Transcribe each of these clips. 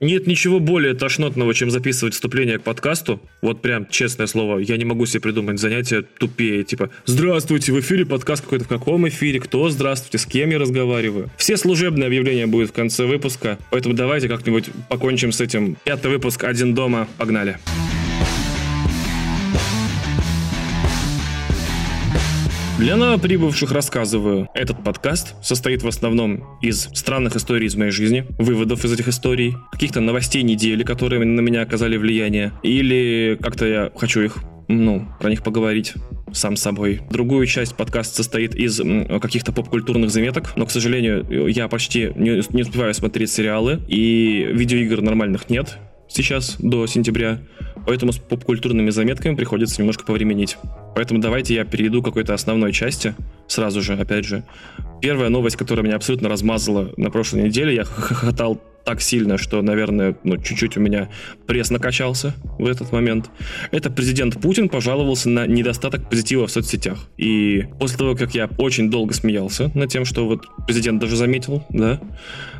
Нет ничего более тошнотного, чем записывать вступление к подкасту. Вот прям, честное слово, я не могу себе придумать занятие тупее. Типа, здравствуйте, в эфире подкаст какой-то. В каком эфире? Кто? Здравствуйте, с кем я разговариваю? Все служебные объявления будут в конце выпуска. Поэтому давайте как-нибудь покончим с этим. Пятый выпуск «Один дома». Погнали. Для новоприбывших рассказываю. Этот подкаст состоит в основном из странных историй из моей жизни, выводов из этих историй, каких-то новостей недели, которые на меня оказали влияние, или как-то я хочу их ну, про них поговорить сам собой. Другую часть подкаста состоит из каких-то поп-культурных заметок, но, к сожалению, я почти не, не успеваю смотреть сериалы, и видеоигр нормальных нет сейчас, до сентября, поэтому с поп-культурными заметками приходится немножко повременить. Поэтому давайте я перейду к какой-то основной части сразу же, опять же. Первая новость, которая меня абсолютно размазала на прошлой неделе, я хохотал так сильно, что, наверное, ну, чуть-чуть у меня пресс накачался в этот момент. Это президент Путин пожаловался на недостаток позитива в соцсетях. И после того, как я очень долго смеялся над тем, что вот президент даже заметил, да,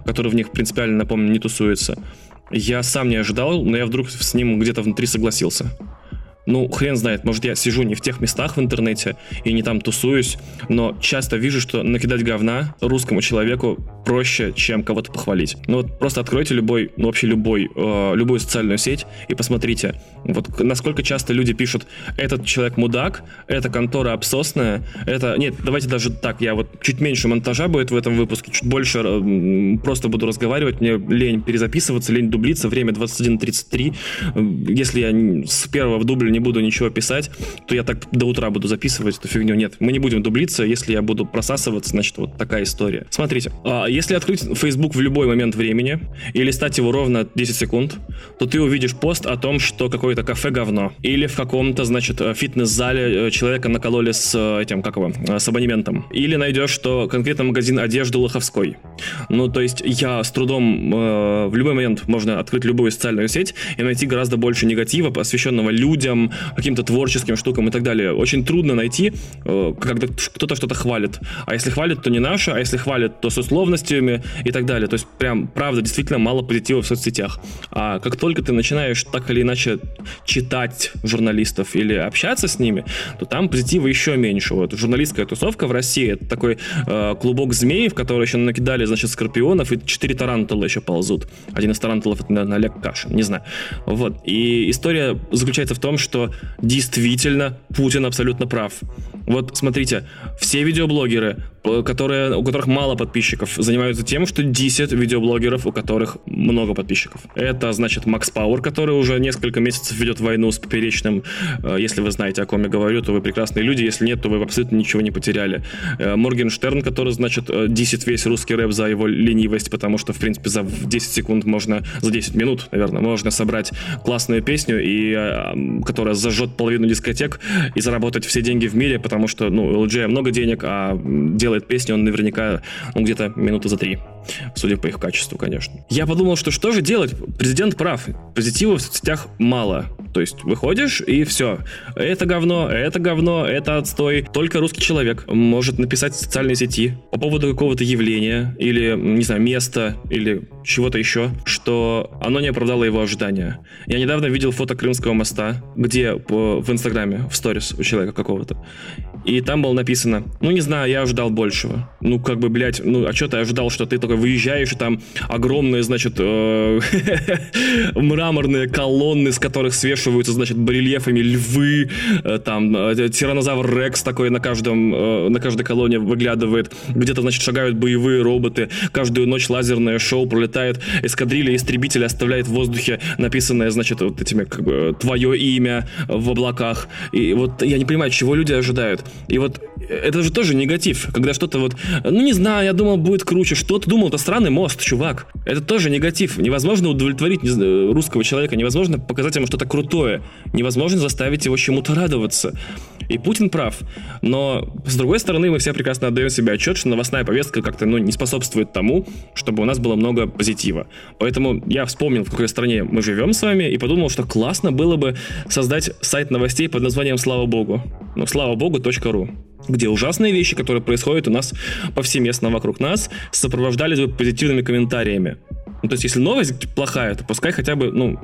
который в них принципиально, напомню, не тусуется, я сам не ожидал, но я вдруг с ним где-то внутри согласился ну, хрен знает, может, я сижу не в тех местах в интернете и не там тусуюсь, но часто вижу, что накидать говна русскому человеку проще, чем кого-то похвалить. Ну вот просто откройте любой, ну вообще любой, э, любую социальную сеть и посмотрите, вот насколько часто люди пишут, этот человек мудак, эта контора обсосная, это... Нет, давайте даже так, я вот чуть меньше монтажа будет в этом выпуске, чуть больше э, просто буду разговаривать, мне лень перезаписываться, лень дублиться, время 21.33, если я с первого дубля не не буду ничего писать, то я так до утра буду записывать эту фигню. Нет, мы не будем дублиться, если я буду просасываться, значит, вот такая история. Смотрите, а, если открыть Facebook в любой момент времени и листать его ровно 10 секунд, то ты увидишь пост о том, что какое-то кафе говно. Или в каком-то, значит, э, фитнес-зале э, человека накололи с э, этим, как его, с абонементом. Или найдешь, что конкретно магазин одежды Лоховской. Ну, то есть я с трудом э, в любой момент можно открыть любую социальную сеть и найти гораздо больше негатива, посвященного людям, каким-то творческим штукам и так далее. Очень трудно найти, э, когда кто-то что-то хвалит. А если хвалит, то не наше, а если хвалит, то с условностями и так далее. То есть прям, правда, действительно мало позитива в соцсетях. А как только ты начинаешь так или иначе читать журналистов или общаться с ними, то там позитива еще меньше. Вот журналистская тусовка в России это такой э, клубок змей, в который еще накидали, значит, скорпионов, и четыре тарантула еще ползут. Один из тарантулов это, наверное, Олег Кашин, не знаю. Вот. И история заключается в том, что что действительно Путин абсолютно прав. Вот смотрите, все видеоблогеры, которые, у которых мало подписчиков, занимаются тем, что 10 видеоблогеров, у которых много подписчиков. Это, значит, Макс Пауэр, который уже несколько месяцев ведет войну с Поперечным. Э, если вы знаете, о ком я говорю, то вы прекрасные люди. Если нет, то вы абсолютно ничего не потеряли. Э, Моргенштерн, который, значит, 10 весь русский рэп за его ленивость, потому что, в принципе, за 10 секунд можно, за 10 минут, наверное, можно собрать классную песню, и, э, которая зажжет половину дискотек и заработать все деньги в мире, потому что, ну, LJ много денег, а делает песни он наверняка, ну, где-то минуты за три судя по их качеству, конечно. Я подумал, что что же делать? Президент прав. Позитива в соцсетях мало. То есть выходишь и все. Это говно, это говно, это отстой. Только русский человек может написать в социальной сети по поводу какого-то явления или, не знаю, места или чего-то еще, что оно не оправдало его ожидания. Я недавно видел фото Крымского моста, где в Инстаграме, в сторис у человека какого-то. И там было написано, ну не знаю, я ожидал большего. Ну как бы, блядь, ну а что ты ожидал, что ты такой выезжаешь, и там огромные, значит, э, мраморные колонны, с которых свешиваются, значит, барельефами львы, э, там э, тиранозавр Рекс такой на каждом, на каждой колонне выглядывает, где-то, значит, шагают боевые роботы, каждую ночь лазерное шоу пролетает, эскадрилья истребителя оставляет в воздухе написанное, значит, вот этими, как бы, твое имя в облаках. И вот я не понимаю, чего люди ожидают. И вот это же тоже негатив, когда что-то вот, ну не знаю, я думал, будет круче, что ты думал, это странный мост, чувак. Это тоже негатив. Невозможно удовлетворить знаю, русского человека, невозможно показать ему что-то крутое, невозможно заставить его чему-то радоваться. И Путин прав. Но, с другой стороны, мы все прекрасно отдаем себе отчет, что новостная повестка как-то ну, не способствует тому, чтобы у нас было много позитива. Поэтому я вспомнил, в какой стране мы живем с вами, и подумал, что классно было бы создать сайт новостей под названием «Слава Богу». Ну, слава богу, .ру где ужасные вещи, которые происходят у нас повсеместно вокруг нас, сопровождались бы позитивными комментариями. Ну, то есть, если новость плохая, то пускай хотя бы, ну,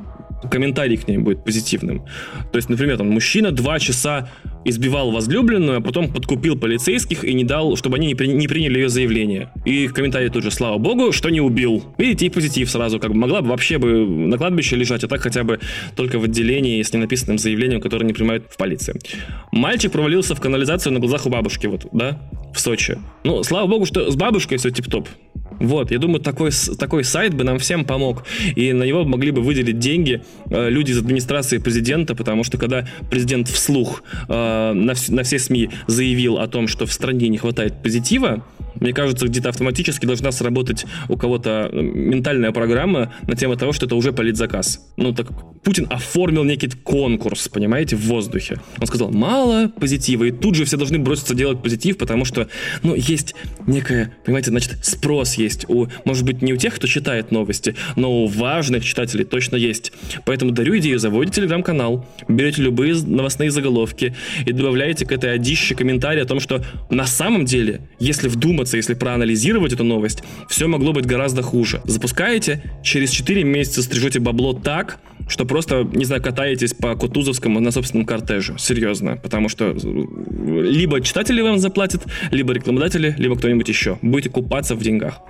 комментарий к ней будет позитивным. То есть, например, там, мужчина два часа избивал возлюбленную, а потом подкупил полицейских и не дал, чтобы они не, при, не приняли ее заявление. И комментарий тут же, слава богу, что не убил. Видите, и позитив сразу, как бы могла бы вообще бы на кладбище лежать, а так хотя бы только в отделении с ненаписанным заявлением, которое не принимают в полиции. Мальчик провалился в канализацию на глазах у бабушки, вот, да, в Сочи. Ну, слава богу, что с бабушкой все тип-топ. Вот, я думаю, такой, такой сайт бы нам всем помог. И на него могли бы выделить деньги э, люди из администрации президента, потому что когда президент вслух э, на, на все СМИ заявил о том, что в стране не хватает позитива, мне кажется, где-то автоматически должна сработать у кого-то э, ментальная программа на тему того, что это уже политзаказ. Ну, так Путин оформил некий конкурс, понимаете, в воздухе. Он сказал, мало позитива, и тут же все должны броситься делать позитив, потому что, ну, есть некая, понимаете, значит, спрос есть у, может быть, не у тех, кто читает новости, но у важных читателей точно есть. Поэтому дарю идею, заводите телеграм-канал, берете любые новостные заголовки и добавляете к этой одище комментарий о том, что на самом деле, если вдуматься, если проанализировать эту новость, все могло быть гораздо хуже. Запускаете, через 4 месяца стрижете бабло так, что просто, не знаю, катаетесь по Кутузовскому на собственном кортеже. Серьезно. Потому что э, либо читатели вам заплатят, либо рекламодатели, либо кто-нибудь еще. Будете купаться в деньгах.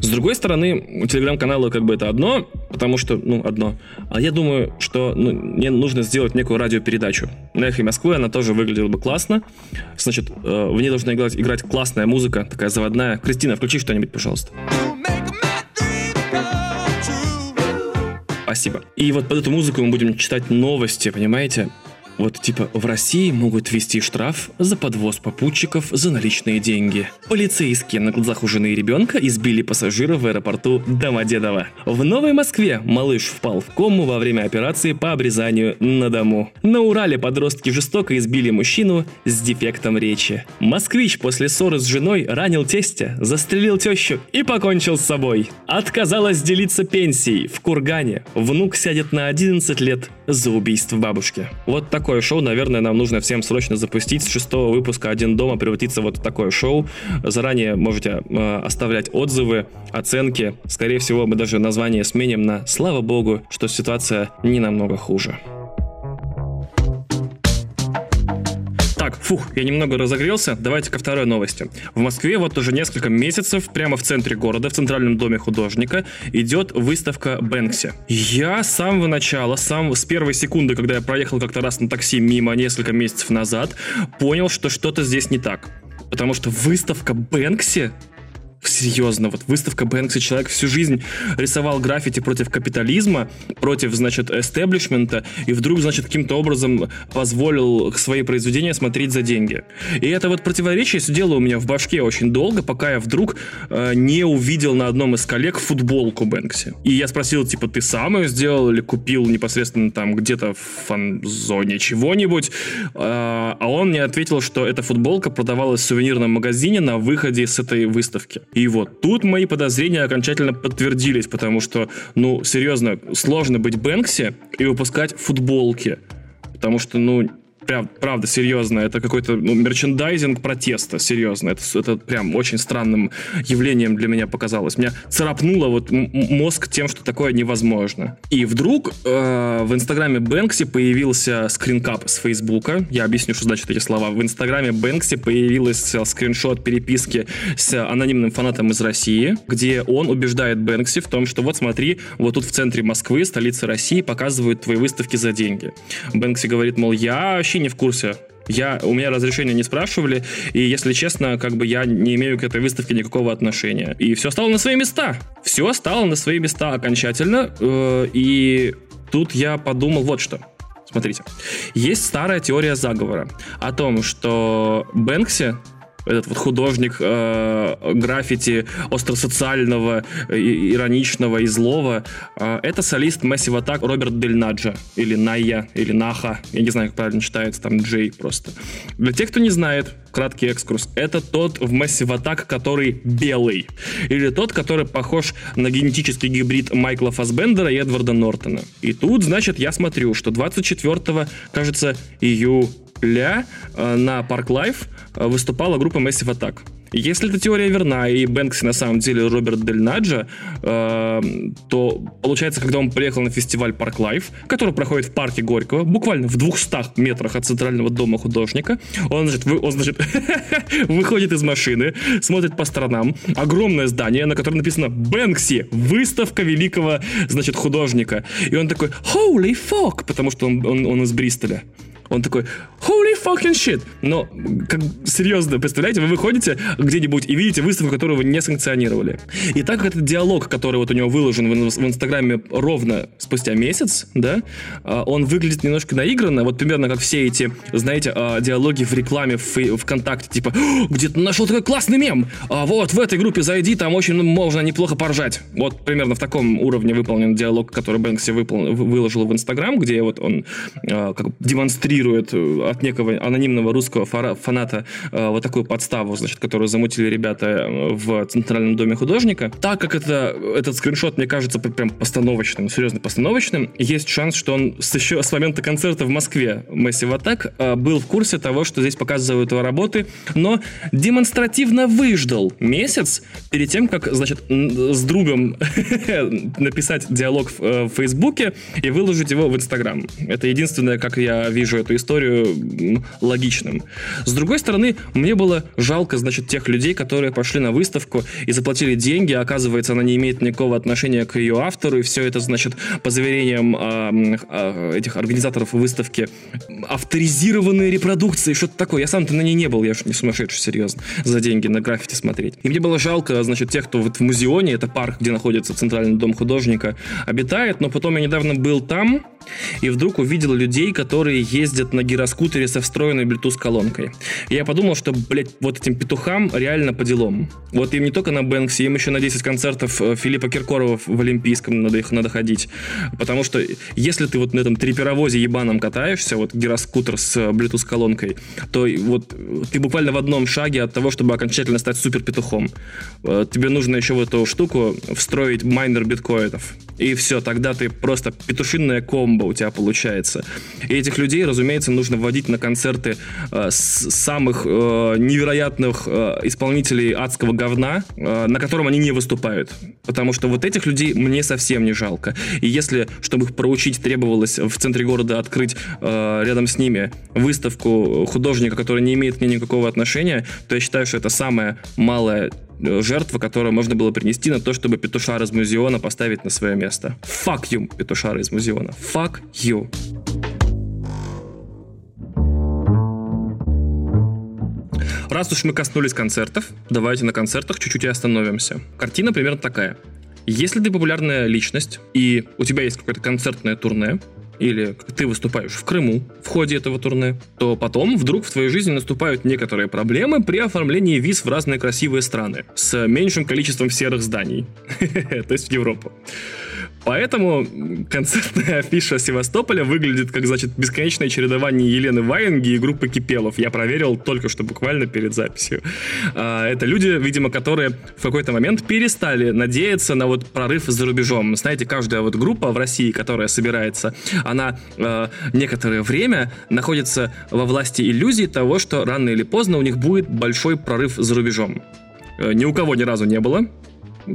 С другой стороны, у телеграм-канала как бы это одно, потому что, ну, одно. А я думаю, что ну, мне нужно сделать некую радиопередачу. На эхе Москвы она тоже выглядела бы классно. Значит, э, в ней должна играть, играть классная музыка, такая заводная. Кристина, включи что-нибудь, пожалуйста. Спасибо. И вот под эту музыку мы будем читать новости, понимаете? Вот типа в России могут ввести штраф за подвоз попутчиков за наличные деньги. Полицейские на глазах у жены и ребенка избили пассажира в аэропорту Домодедово. В Новой Москве малыш впал в кому во время операции по обрезанию на дому. На Урале подростки жестоко избили мужчину с дефектом речи. Москвич после ссоры с женой ранил тестя, застрелил тещу и покончил с собой. Отказалась делиться пенсией. В Кургане внук сядет на 11 лет за убийство бабушки. Вот так такое шоу, наверное, нам нужно всем срочно запустить. С шестого выпуска «Один дома» превратиться вот в такое шоу. Заранее можете э, оставлять отзывы, оценки. Скорее всего, мы даже название сменим на «Слава богу, что ситуация не намного хуже». Так, фух, я немного разогрелся. Давайте ко второй новости. В Москве вот уже несколько месяцев прямо в центре города, в центральном доме художника, идет выставка Бэнкси. Я с самого начала, сам, с первой секунды, когда я проехал как-то раз на такси мимо несколько месяцев назад, понял, что что-то здесь не так. Потому что выставка Бэнкси серьезно, вот выставка Бэнкси, человек всю жизнь рисовал граффити против капитализма, против, значит, эстеблишмента, и вдруг, значит, каким-то образом позволил свои произведения смотреть за деньги. И это вот противоречие сидело у меня в башке очень долго, пока я вдруг э, не увидел на одном из коллег футболку Бэнкси. И я спросил, типа, ты сам ее сделал или купил непосредственно там где-то в фан-зоне чего-нибудь? Э, а он мне ответил, что эта футболка продавалась в сувенирном магазине на выходе с этой выставки. И вот тут мои подозрения окончательно подтвердились, потому что, ну, серьезно, сложно быть Бэнкси и выпускать футболки. Потому что, ну, прям, правда, серьезно, это какой-то ну, мерчендайзинг протеста, серьезно. Это, это прям очень странным явлением для меня показалось. Меня царапнуло вот мозг тем, что такое невозможно. И вдруг э, в инстаграме Бэнкси появился скринкап с Фейсбука. Я объясню, что значит эти слова. В инстаграме Бэнкси появился скриншот переписки с анонимным фанатом из России, где он убеждает Бэнкси в том, что вот смотри, вот тут в центре Москвы, столицы России, показывают твои выставки за деньги. Бэнкси говорит, мол, я вообще не в курсе. Я, у меня разрешения не спрашивали, и, если честно, как бы я не имею к этой выставке никакого отношения. И все стало на свои места. Все стало на свои места окончательно, э, и тут я подумал вот что. Смотрите, есть старая теория заговора о том, что Бэнкси этот вот художник э, граффити остросоциального, э, ироничного и злого, э, это солист Massive Attack Роберт Дель Наджа, или Найя, или Наха, я не знаю, как правильно читается, там Джей просто. Для тех, кто не знает, краткий экскурс, это тот в Massive Attack, который белый, или тот, который похож на генетический гибрид Майкла Фасбендера и Эдварда Нортона. И тут, значит, я смотрю, что 24, кажется, июля э, на Park Live э, выступала группа Massive Attack. Если эта теория верна, и Бэнкси на самом деле Роберт Дель Наджа, э, то получается, когда он приехал на фестиваль Park Live, который проходит в парке Горького, буквально в 200 метрах от центрального дома художника, он, значит, вы, он, значит выходит из машины, смотрит по сторонам, огромное здание, на котором написано «Бэнкси, выставка великого, значит, художника». И он такой «Holy fuck!» потому что он, он, он из Бристоля. Он такой, holy fucking shit. Но, как, серьезно, представляете, вы выходите где-нибудь и видите выставку, которую вы не санкционировали. И так как этот диалог, который вот у него выложен в, Инстаграме ровно спустя месяц, да, а, он выглядит немножко наигранно, вот примерно как все эти, знаете, а, диалоги в рекламе в ВКонтакте, типа, где-то нашел такой классный мем, а вот в этой группе зайди, там очень можно неплохо поржать. Вот примерно в таком уровне выполнен диалог, который Бэнкси выпол... выложил в Инстаграм, где вот он как демонстрирует демонстрирует э, от некого анонимного русского фаната э, вот такую подставу, значит, которую замутили ребята э, в Центральном доме художника. Так как это, этот скриншот мне кажется прям постановочным, серьезно постановочным, есть шанс, что он с, еще с момента концерта в Москве Massive Attack был в курсе того, что здесь показывают его работы, но демонстративно выждал месяц перед тем, как, значит, с другом написать диалог в Фейсбуке и выложить его в Инстаграм. Это единственное, как я вижу эту историю логичным. С другой стороны, мне было жалко, значит, тех людей, которые пошли на выставку и заплатили деньги, оказывается, она не имеет никакого отношения к ее автору, и все это, значит, по заверениям э, э, этих организаторов выставки, авторизированные репродукции, что-то такое. Я сам-то на ней не был, я же не сумасшедший, серьезно, за деньги на граффити смотреть. И мне было жалко, значит, тех, кто вот в музеоне, это парк, где находится Центральный дом художника, обитает, но потом я недавно был там, и вдруг увидел людей, которые ездят на гироскутере со встроенной Bluetooth-колонкой. Я подумал, что, блядь, вот этим петухам реально по делам. Вот им не только на Бэнкси, им еще на 10 концертов э, Филиппа Киркорова в Олимпийском надо их надо ходить. Потому что если ты вот на этом триперовозе ебаном катаешься, вот гироскутер с э, Bluetooth-колонкой, то вот ты буквально в одном шаге от того, чтобы окончательно стать супер петухом. Э, тебе нужно еще в эту штуку встроить майнер биткоинов. И все, тогда ты просто петушинная комбо у тебя получается. И этих людей, разумеется, нужно вводить на концерты э, самых э, невероятных э, исполнителей адского говна, э, на котором они не выступают. Потому что вот этих людей мне совсем не жалко. И если, чтобы их проучить, требовалось в центре города открыть э, рядом с ними выставку художника, который не имеет к ней никакого отношения, то я считаю, что это самая малая Э, жертва, которую можно было принести на то, чтобы петушар из музеона поставить на свое место. Fuck you, петушар из музеона. Fuck you. Раз уж мы коснулись концертов, давайте на концертах чуть-чуть и остановимся. Картина примерно такая. Если ты популярная личность, и у тебя есть какое-то концертное турне, или ты выступаешь в Крыму в ходе этого турне, то потом вдруг в твоей жизни наступают некоторые проблемы при оформлении виз в разные красивые страны с меньшим количеством серых зданий, то есть в Европу. Поэтому концертная афиша Севастополя выглядит как, значит, бесконечное чередование Елены Ваенги и группы Кипелов. Я проверил только что буквально перед записью. А, это люди, видимо, которые в какой-то момент перестали надеяться на вот прорыв за рубежом. Знаете, каждая вот группа в России, которая собирается, она э, некоторое время находится во власти иллюзии того, что рано или поздно у них будет большой прорыв за рубежом. Э, ни у кого ни разу не было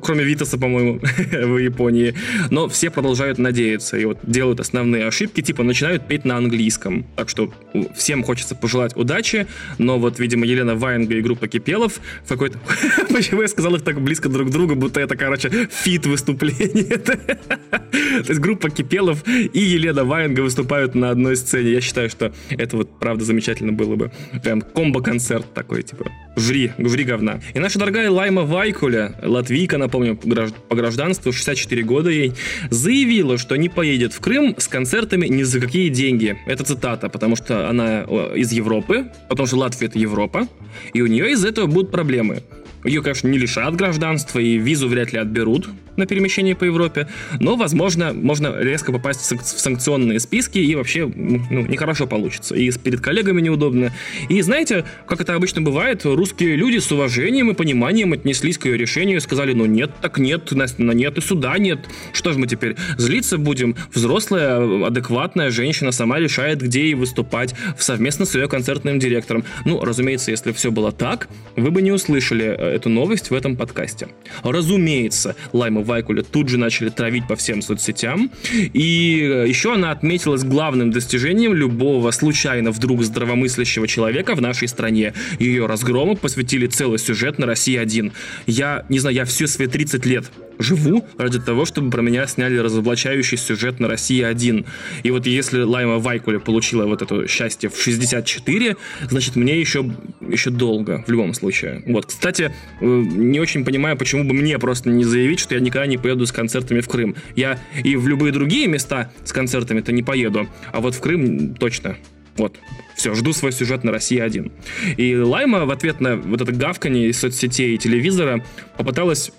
кроме Витаса, по-моему, в Японии. Но все продолжают надеяться и вот делают основные ошибки, типа начинают петь на английском. Так что всем хочется пожелать удачи, но вот, видимо, Елена Ваенга и группа Кипелов в какой-то... Почему я сказал их так близко друг к другу, будто это, короче, feat выступление. То есть группа Кипелов и Елена Ваенга выступают на одной сцене. Я считаю, что это вот правда замечательно было бы. Прям комбо-концерт такой, типа, жри, жри говна. И наша дорогая Лайма Вайкуля, латвийка, напомню, по гражданству, 64 года ей, заявила, что не поедет в Крым с концертами ни за какие деньги. Это цитата, потому что она из Европы, потому что Латвия это Европа, и у нее из-за этого будут проблемы. Ее, конечно, не лишат гражданства и визу вряд ли отберут на перемещение по Европе, но, возможно, можно резко попасть в санкционные списки и вообще ну, нехорошо получится. И перед коллегами неудобно. И знаете, как это обычно бывает, русские люди с уважением и пониманием отнеслись к ее решению и сказали, ну нет, так нет, на нет и суда нет. Что же мы теперь злиться будем? Взрослая, адекватная женщина сама решает, где ей выступать совместно с ее концертным директором. Ну, разумеется, если все было так, вы бы не услышали э, эту новость в этом подкасте. Разумеется, Лайма Вайкуля тут же начали травить по всем соцсетям. И э, еще она отметилась главным достижением любого случайно вдруг здравомыслящего человека в нашей стране. Ее разгрому посвятили целый сюжет на России-1. Я, не знаю, я все свои 30 лет живу ради того, чтобы про меня сняли разоблачающий сюжет на России-1. И вот если Лайма Вайкуля получила вот это счастье в 64, значит, мне еще, еще долго, в любом случае. Вот, кстати, э, не очень понимаю, почему бы мне просто не заявить, что я никогда не поеду с концертами в Крым. Я и в любые другие места с концертами-то не поеду, а вот в Крым точно. Вот. Все, жду свой сюжет на России один. И Лайма в ответ на вот это гавканье из соцсетей и телевизора попыталась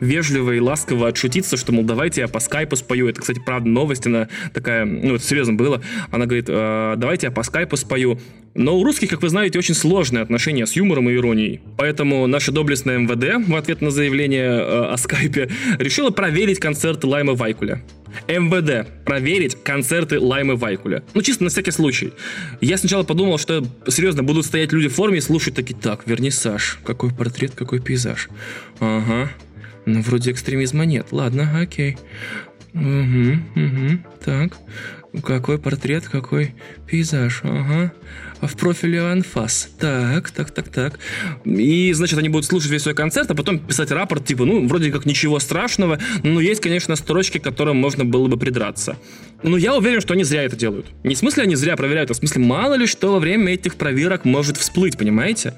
вежливо и ласково отшутиться, что, мол, давайте я по скайпу спою. Это, кстати, правда, новость, она такая, ну, это серьезно было. Она говорит, «А, давайте я по скайпу спою. Но у русских, как вы знаете, очень сложные отношения с юмором и иронией. Поэтому наша доблестная МВД в ответ на заявление э, о скайпе решила проверить концерт Лайма Вайкуля. МВД проверить концерты Лаймы Вайкуля. Ну, чисто на всякий случай. Я сначала подумал, что, серьезно, будут стоять люди в форме и слушать такие, так, верни Саш, какой портрет, какой пейзаж. Ага, ну, вроде экстремизма нет. Ладно, окей. Угу, угу, так. Какой портрет, какой пейзаж, ага в профиле анфас. Так, так, так, так. И, значит, они будут слушать весь свой концерт, а потом писать рапорт, типа, ну, вроде как ничего страшного, но есть, конечно, строчки, к которым можно было бы придраться. Но я уверен, что они зря это делают. Не в смысле они зря проверяют, а в смысле мало ли что во время этих проверок может всплыть, понимаете?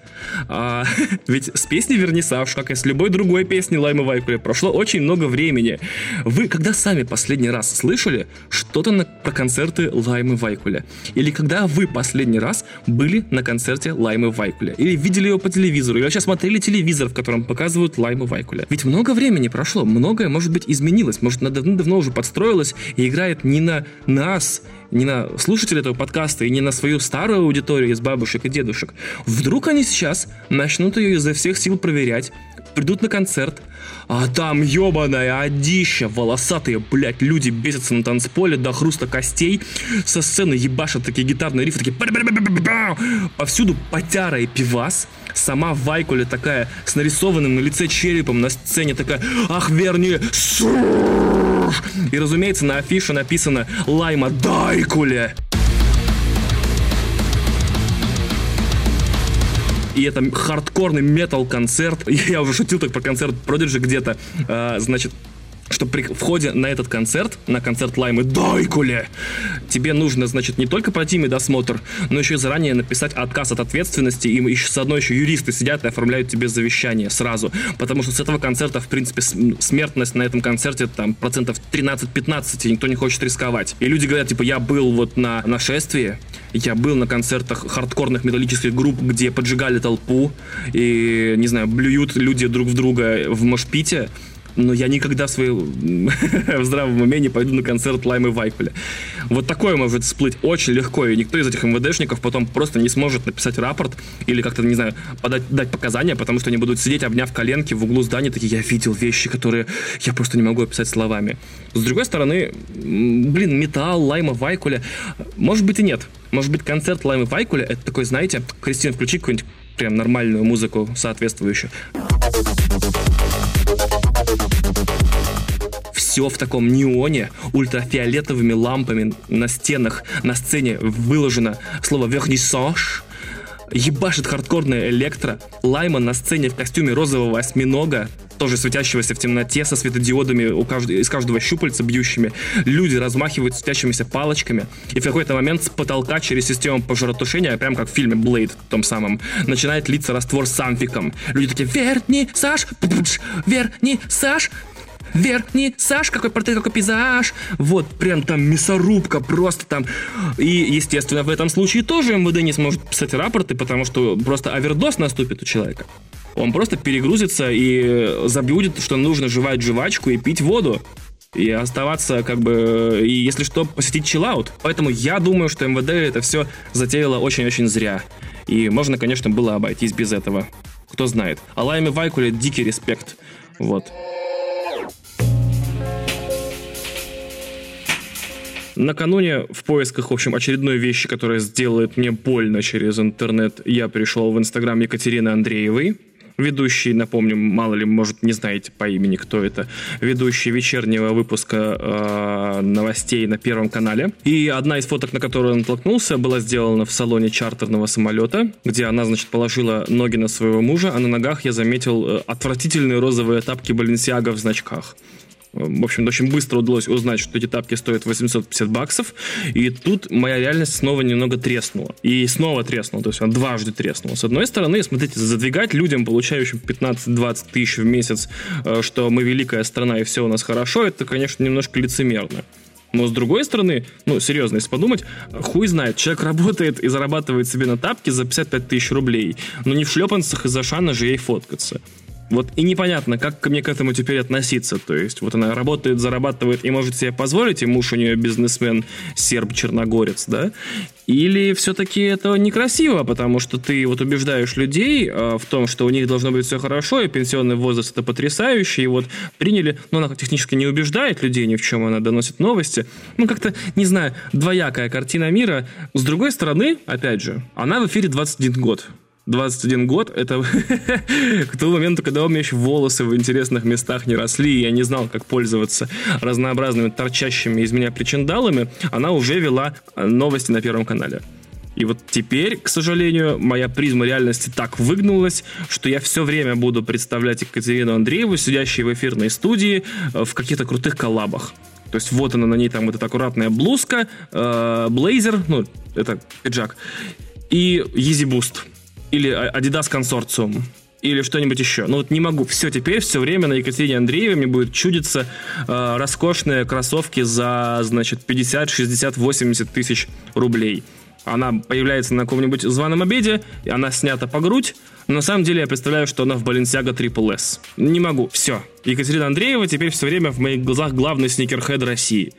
А, ведь с песней «Вернисаж», как и с любой другой песней Лайма Вайкуля, прошло очень много времени. Вы когда сами последний раз слышали что-то на, про концерты Лаймы Вайкуля? Или когда вы последний раз были на концерте Лаймы Вайкуля. Или видели его по телевизору, или вообще смотрели телевизор, в котором показывают Лаймы Вайкуля. Ведь много времени прошло, многое, может быть, изменилось, может, она давно уже подстроилась и играет не на нас, не на слушателей этого подкаста и не на свою старую аудиторию из бабушек и дедушек. Вдруг они сейчас начнут ее изо всех сил проверять, придут на концерт, а там ебаная одища, волосатые, блядь, люди бесятся на танцполе до хруста костей, со сцены ебашат такие гитарные рифы, такие повсюду потяра и пивас, сама Вайкуля такая с нарисованным на лице черепом на сцене такая, ах, верни, и, разумеется, на афише написано «Лайма Дайкуле». И это хардкорный метал-концерт. Я уже шутил так про концерт Prodigy где-то. А, значит, что при входе на этот концерт, на концерт Лаймы Дайкуле, тебе нужно, значит, не только пройти медосмотр, но еще и заранее написать отказ от ответственности, и еще заодно еще юристы сидят и оформляют тебе завещание сразу, потому что с этого концерта, в принципе, смертность на этом концерте там процентов 13-15, и никто не хочет рисковать. И люди говорят, типа, я был вот на нашествии, я был на концертах хардкорных металлических групп, где поджигали толпу, и, не знаю, блюют люди друг в друга в мошпите, но я никогда в, своей, в здравом уме не пойду на концерт Лаймы Вайкуля. Вот такое может всплыть очень легко, и никто из этих МВДшников потом просто не сможет написать рапорт или как-то, не знаю, подать, дать показания, потому что они будут сидеть, обняв коленки в углу здания, такие, я видел вещи, которые я просто не могу описать словами. С другой стороны, блин, металл, Лайма Вайкуля, может быть и нет. Может быть, концерт Лаймы Вайкуля, это такой, знаете, Кристина, включи какую-нибудь прям нормальную музыку соответствующую все в таком неоне, ультрафиолетовыми лампами на стенах, на сцене выложено слово «вернисаж», ебашит хардкорная электро, Лайман на сцене в костюме розового осьминога, тоже светящегося в темноте, со светодиодами у каждого, из каждого щупальца бьющими. Люди размахивают светящимися палочками. И в какой-то момент с потолка через систему пожаротушения, прям как в фильме Блейд, том самом, начинает литься раствор с амфиком. Люди такие, верни, Саш, верни, Саш, верхний Саш, какой портрет, какой пейзаж. Вот, прям там мясорубка просто там. И, естественно, в этом случае тоже МВД не сможет писать рапорты, потому что просто овердоз наступит у человека. Он просто перегрузится и забудет, что нужно жевать жвачку и пить воду и оставаться как бы, и если что, посетить чиллаут. Поэтому я думаю, что МВД это все затеяло очень-очень зря. И можно, конечно, было обойтись без этого. Кто знает. А Лайме Вайкуле дикий респект. Вот. Накануне в поисках, в общем, очередной вещи, которая сделает мне больно через интернет, я пришел в инстаграм Екатерины Андреевой, ведущий, напомню, мало ли, может, не знаете по имени, кто это, ведущий вечернего выпуска э, новостей на Первом канале. И одна из фоток, на которую он натолкнулся, была сделана в салоне чартерного самолета, где она, значит, положила ноги на своего мужа, а на ногах я заметил э, отвратительные розовые тапки Баленсиага в значках. В общем, очень быстро удалось узнать, что эти тапки стоят 850 баксов. И тут моя реальность снова немного треснула. И снова треснула. То есть она дважды треснула. С одной стороны, смотрите, задвигать людям, получающим 15-20 тысяч в месяц, э, что мы великая страна и все у нас хорошо, это, конечно, немножко лицемерно. Но с другой стороны, ну, серьезно, если подумать, хуй знает, человек работает и зарабатывает себе на тапки за 55 тысяч рублей, но не в шлепанцах из-за шана же ей фоткаться. Вот и непонятно, как мне к этому теперь относиться. То есть, вот она работает, зарабатывает и может себе позволить, и муж у нее бизнесмен, серб-черногорец, да? Или все-таки это некрасиво, потому что ты вот убеждаешь людей э, в том, что у них должно быть все хорошо, и пенсионный возраст это потрясающий, и вот приняли, ну, она технически не убеждает людей ни в чем, она доносит новости. Ну, как-то, не знаю, двоякая картина мира. С другой стороны, опять же, она в эфире 21 год. 21 год, это к тому моменту, когда у меня еще волосы в интересных местах не росли, и я не знал, как пользоваться разнообразными торчащими из меня причиндалами, она уже вела э, новости на Первом канале. И вот теперь, к сожалению, моя призма реальности так выгнулась, что я все время буду представлять Екатерину Андрееву, сидящей в эфирной студии, э, в каких-то крутых коллабах. То есть вот она на ней там вот эта аккуратная блузка, э, блейзер, ну, это пиджак, и Easy Boost или Adidas консорциум, или что-нибудь еще. Ну вот не могу. Все, теперь все время на Екатерине Андреевой мне будет чудиться э, роскошные кроссовки за, значит, 50, 60, 80 тысяч рублей. Она появляется на каком-нибудь званом обеде, и она снята по грудь, но на самом деле я представляю, что она в Balenciaga Triple S. Не могу. Все. Екатерина Андреева теперь все время в моих глазах главный сникерхед России.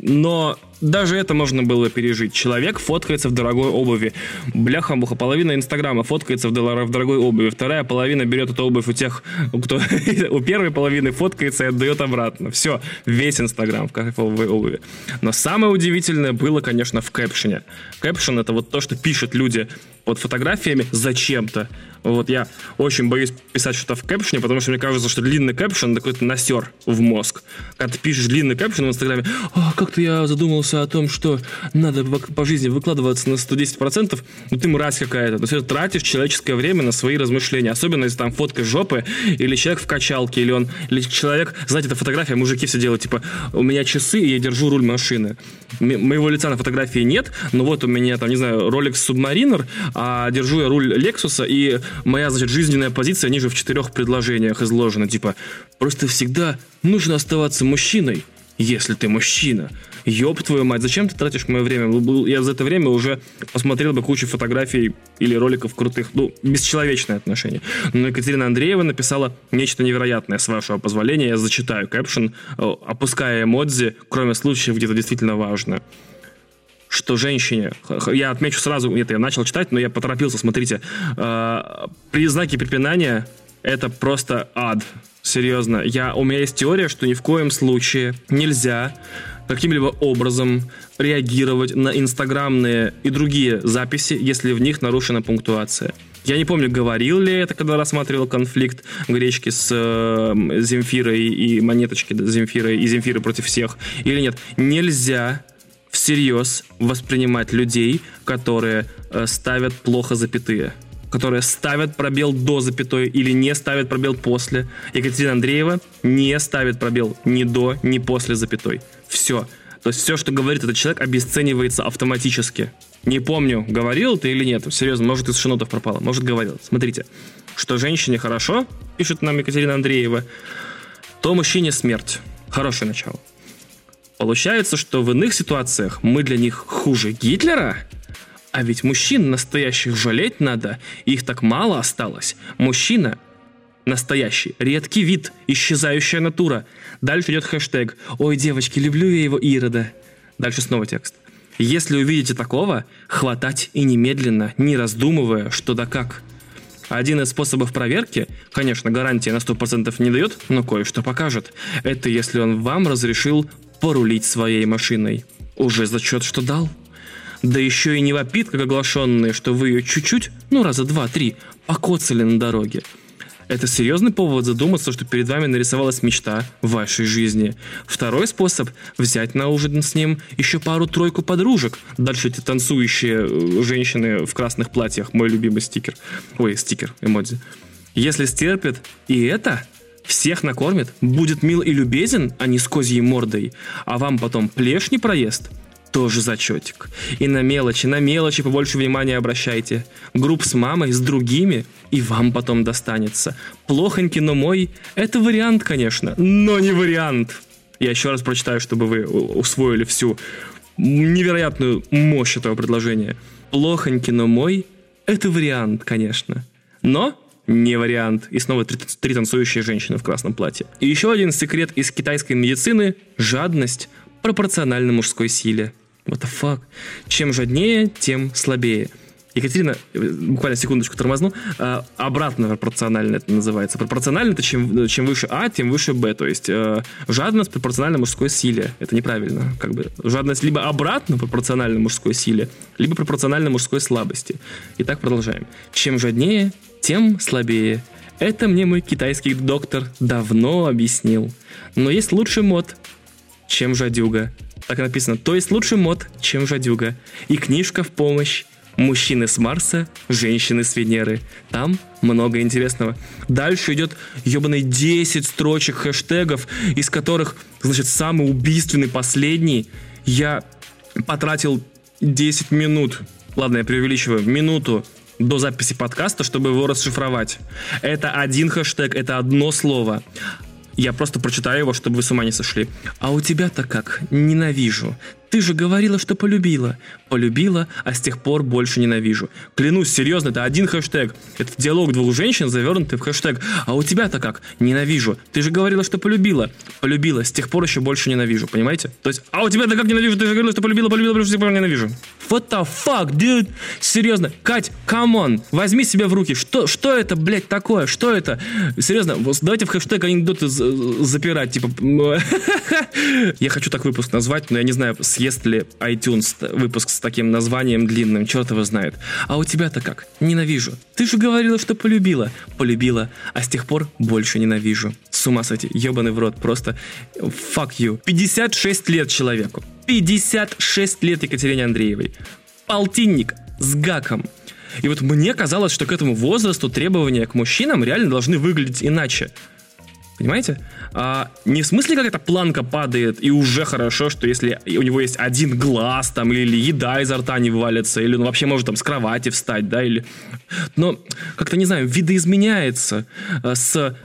Но даже это можно было пережить. Человек фоткается в дорогой обуви. Бляха-муха, половина Инстаграма фоткается в, в дорогой обуви. Вторая половина берет эту обувь у тех, кто у первой половины фоткается и отдает обратно. Все, весь Инстаграм в кайфовой обуви. Но самое удивительное было, конечно, в кэпшене. Кэпшен — это вот то, что пишут люди под фотографиями зачем-то. Вот я очень боюсь писать что-то в кэпшене, потому что мне кажется, что длинный кэпшен такой-то насер в мозг. Когда ты пишешь длинный кэпшен в Инстаграме, «А, как-то я задумался о том, что надо по жизни выкладываться на 110%, ну ты мразь какая-то. То есть ты тратишь человеческое время на свои размышления. Особенно если там фотка жопы, или человек в качалке, или он, или человек, знаете, это фотография, мужики все делают, типа, у меня часы, и я держу руль машины. М- моего лица на фотографии нет, но вот у меня там, не знаю, Rolex Submariner, а держу я руль Lexus, и моя, значит, жизненная позиция ниже в четырех предложениях изложена. Типа, просто всегда нужно оставаться мужчиной, если ты мужчина. Ёб твою мать, зачем ты тратишь мое время? Я за это время уже посмотрел бы кучу фотографий или роликов крутых. Ну, бесчеловечное отношение. Но Екатерина Андреева написала нечто невероятное, с вашего позволения. Я зачитаю кэпшн, э, опуская эмодзи, кроме случаев, где это действительно важно что женщине, я отмечу сразу, это я начал читать, но я поторопился, смотрите, э, признаки препинания это просто ад. Серьезно, я, у меня есть теория, что ни в коем случае нельзя каким-либо образом реагировать на инстаграмные и другие записи, если в них нарушена пунктуация. Я не помню, говорил ли это, когда рассматривал конфликт гречки с э, Земфирой и монеточки Земфирой и Земфиры против всех, или нет. Нельзя всерьез воспринимать людей, которые э, ставят плохо запятые которые ставят пробел до запятой или не ставят пробел после. Екатерина Андреева не ставит пробел ни до, ни после запятой. Все. То есть все, что говорит этот человек, обесценивается автоматически. Не помню, говорил ты или нет. Серьезно, может, из шинотов пропало. Может, говорил. Смотрите, что женщине хорошо, пишет нам Екатерина Андреева, то мужчине смерть. Хорошее начало. Получается, что в иных ситуациях мы для них хуже Гитлера? А ведь мужчин настоящих жалеть надо, их так мало осталось. Мужчина настоящий, редкий вид, исчезающая натура. Дальше идет хэштег «Ой, девочки, люблю я его Ирода». Дальше снова текст. Если увидите такого, хватать и немедленно, не раздумывая, что да как. Один из способов проверки, конечно, гарантии на 100% не дает, но кое-что покажет. Это если он вам разрешил порулить своей машиной. Уже зачет, что дал. Да еще и не вопит, как оглашенный, что вы ее чуть-чуть, ну раза два-три, покоцали на дороге. Это серьезный повод задуматься, что перед вами нарисовалась мечта вашей жизни. Второй способ – взять на ужин с ним еще пару-тройку подружек. Дальше эти танцующие э, женщины в красных платьях. Мой любимый стикер. Ой, стикер, эмодзи. Если стерпит и это, всех накормит, будет мил и любезен, а не с козьей мордой, а вам потом плешь не проест – тоже зачетик. И на мелочи, на мелочи побольше внимания обращайте. Груб с мамой, с другими, и вам потом достанется. Плохонький, но мой – это вариант, конечно, но не вариант. Я еще раз прочитаю, чтобы вы усвоили всю невероятную мощь этого предложения. Плохонький, но мой – это вариант, конечно. Но не вариант. И снова три, три танцующие женщины в красном платье. И еще один секрет из китайской медицины – жадность пропорциональна мужской силе. What the fuck? Чем жаднее, тем слабее. Екатерина, э, буквально секундочку тормозну, а, обратно пропорционально это называется. Пропорционально это чем, чем выше А, тем выше Б. То есть э, жадность пропорциональна мужской силе. Это неправильно. Как бы жадность либо обратно пропорциональна мужской силе, либо пропорциональна мужской слабости. Итак, продолжаем. Чем жаднее, тем слабее. Это мне мой китайский доктор давно объяснил. Но есть лучший мод, чем жадюга. Так написано. То есть лучше мод, чем жадюга. И книжка в помощь. Мужчины с Марса, женщины с Венеры. Там много интересного. Дальше идет ебаный 10 строчек хэштегов, из которых, значит, самый убийственный последний. Я потратил 10 минут. Ладно, я преувеличиваю. Минуту до записи подкаста, чтобы его расшифровать. Это один хэштег, это одно слово. Я просто прочитаю его, чтобы вы с ума не сошли. А у тебя-то как? Ненавижу. Ты же говорила, что полюбила. Полюбила, а с тех пор больше ненавижу. Клянусь, серьезно, это один хэштег. Это диалог двух женщин, завернутый в хэштег. А у тебя-то как? Ненавижу. Ты же говорила, что полюбила. Полюбила, с тех пор еще больше ненавижу. Понимаете? То есть, а у тебя-то как ненавижу? Ты же говорила, что полюбила, полюбила, полюбила, с тех пор ненавижу. What the fuck, dude? Серьезно, Кать, come on, возьми себя в руки. Что, что это, блядь, такое? Что это? Серьезно, давайте в хэштег анекдоты запирать, типа... Я хочу так выпуск назвать, но я не знаю, съест ли iTunes выпуск с таким названием длинным, черт его знает. А у тебя-то как? Ненавижу. Ты же говорила, что полюбила. Полюбила, а с тех пор больше ненавижу. С ума сойти, ебаный в рот, просто fuck you. 56 лет человеку. 56 лет Екатерине Андреевой. Полтинник с гаком. И вот мне казалось, что к этому возрасту требования к мужчинам реально должны выглядеть иначе. Понимаете? А, не в смысле, как эта планка падает, и уже хорошо, что если у него есть один глаз, там, или еда изо рта не валится, или он вообще может там с кровати встать, да, или... Но, как-то, не знаю, видоизменяется а, с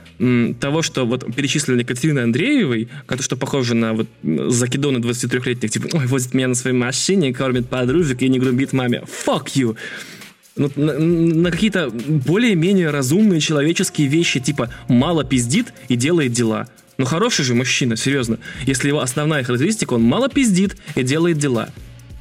того, что вот перечислили Екатерины Андреевой, как то, что похоже на вот закидоны 23-летних, типа, ой, возит меня на своей машине, кормит подружек и не грубит маме. Fuck you! Ну, на, на какие-то более-менее разумные человеческие вещи, типа мало пиздит и делает дела. Ну хороший же мужчина, серьезно. Если его основная характеристика, он мало пиздит и делает дела.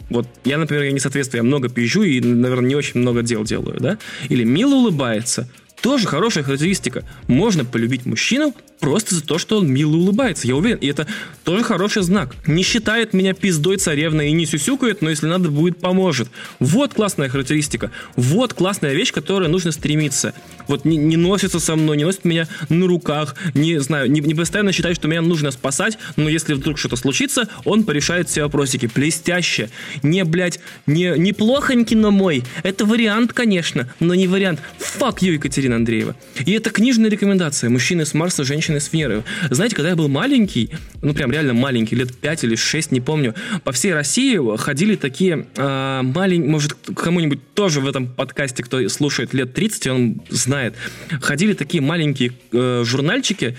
Вот я, например, я не соответствую, я много пизжу и, наверное, не очень много дел делаю, да? Или мило улыбается – тоже хорошая характеристика. Можно полюбить мужчину просто за то, что он мило улыбается. Я уверен, и это тоже хороший знак. Не считает меня пиздой царевна и не сюсюкает, но если надо будет, поможет. Вот классная характеристика. Вот классная вещь, к которой нужно стремиться. Вот не, не носится со мной, не носит меня на руках, не знаю, не, не постоянно считает, что меня нужно спасать, но если вдруг что-то случится, он порешает все вопросики. Блестяще. Не, блядь, не, неплохонький, но мой. Это вариант, конечно, но не вариант. Fuck you, Екатерина Андреева. И это книжная рекомендация. Мужчины с Марса, женщины с Венеры. Знаете, когда я был маленький, ну прям реально маленький, лет 5 или 6, не помню, по всей России ходили такие э, а, маленькие, может, кому-нибудь тоже в этом подкасте, кто слушает лет 30, он знает, ходили такие маленькие э, журнальчики,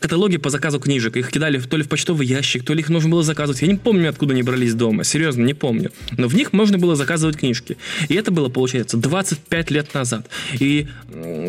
каталоги по заказу книжек. Их кидали то ли в почтовый ящик, то ли их нужно было заказывать. Я не помню, откуда они брались дома. Серьезно, не помню. Но в них можно было заказывать книжки. И это было, получается, 25 лет назад. И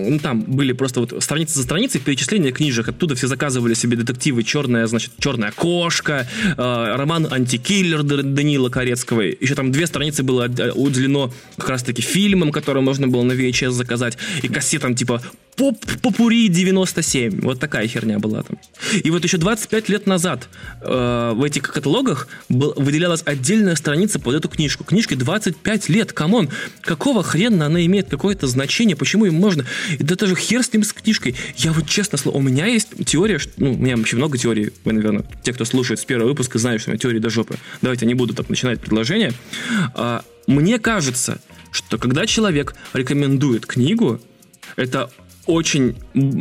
ну, там были просто вот страницы за страницей перечисления книжек. Оттуда все заказывали себе детективы «Черная, значит, черная кошка», э, роман «Антикиллер» Данила Корецкого. Еще там две страницы было уделено как раз-таки фильмам, которые можно было на VHS заказать, и кассетам типа поп попури 97. Вот такая херня была там. И вот еще 25 лет назад э, в этих каталогах был, выделялась отдельная страница под эту книжку. Книжке 25 лет, come on. Какого хрена она имеет какое-то значение? Почему им можно? Да даже хер с ним с книжкой. Я вот честно слово, у меня есть теория, что, ну, у меня вообще много теорий, вы, наверное, те, кто слушает с первого выпуска, знают, что у меня теории до жопы. Давайте не буду так начинать предложение. А, мне кажется, что когда человек рекомендует книгу, это очень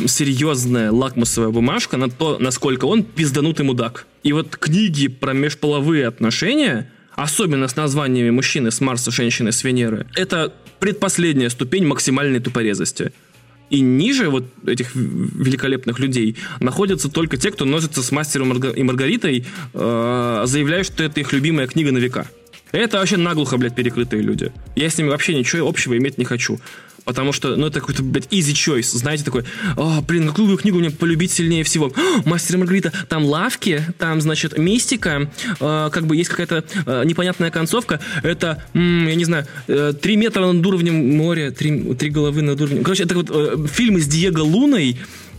серьезная лакмусовая бумажка на то, насколько он пизданутый мудак. И вот книги про межполовые отношения, особенно с названиями мужчины с Марса, женщины с Венеры, это предпоследняя ступень максимальной тупорезости. И ниже вот этих великолепных людей находятся только те, кто носится с мастером и Маргаритой, э, заявляя, что это их любимая книга на века. Это вообще наглухо, блядь, перекрытые люди. Я с ними вообще ничего общего иметь не хочу. Потому что, ну, это какой-то, блядь, easy choice. Знаете, такой, о, блин, какую книгу мне полюбить сильнее всего? О, Мастер и Маргарита, там лавки, там, значит, мистика, э, как бы есть какая-то э, непонятная концовка. Это, м, я не знаю, э, три метра над уровнем моря, три, три головы над уровнем... Короче, это вот э, фильмы с Диего Луной,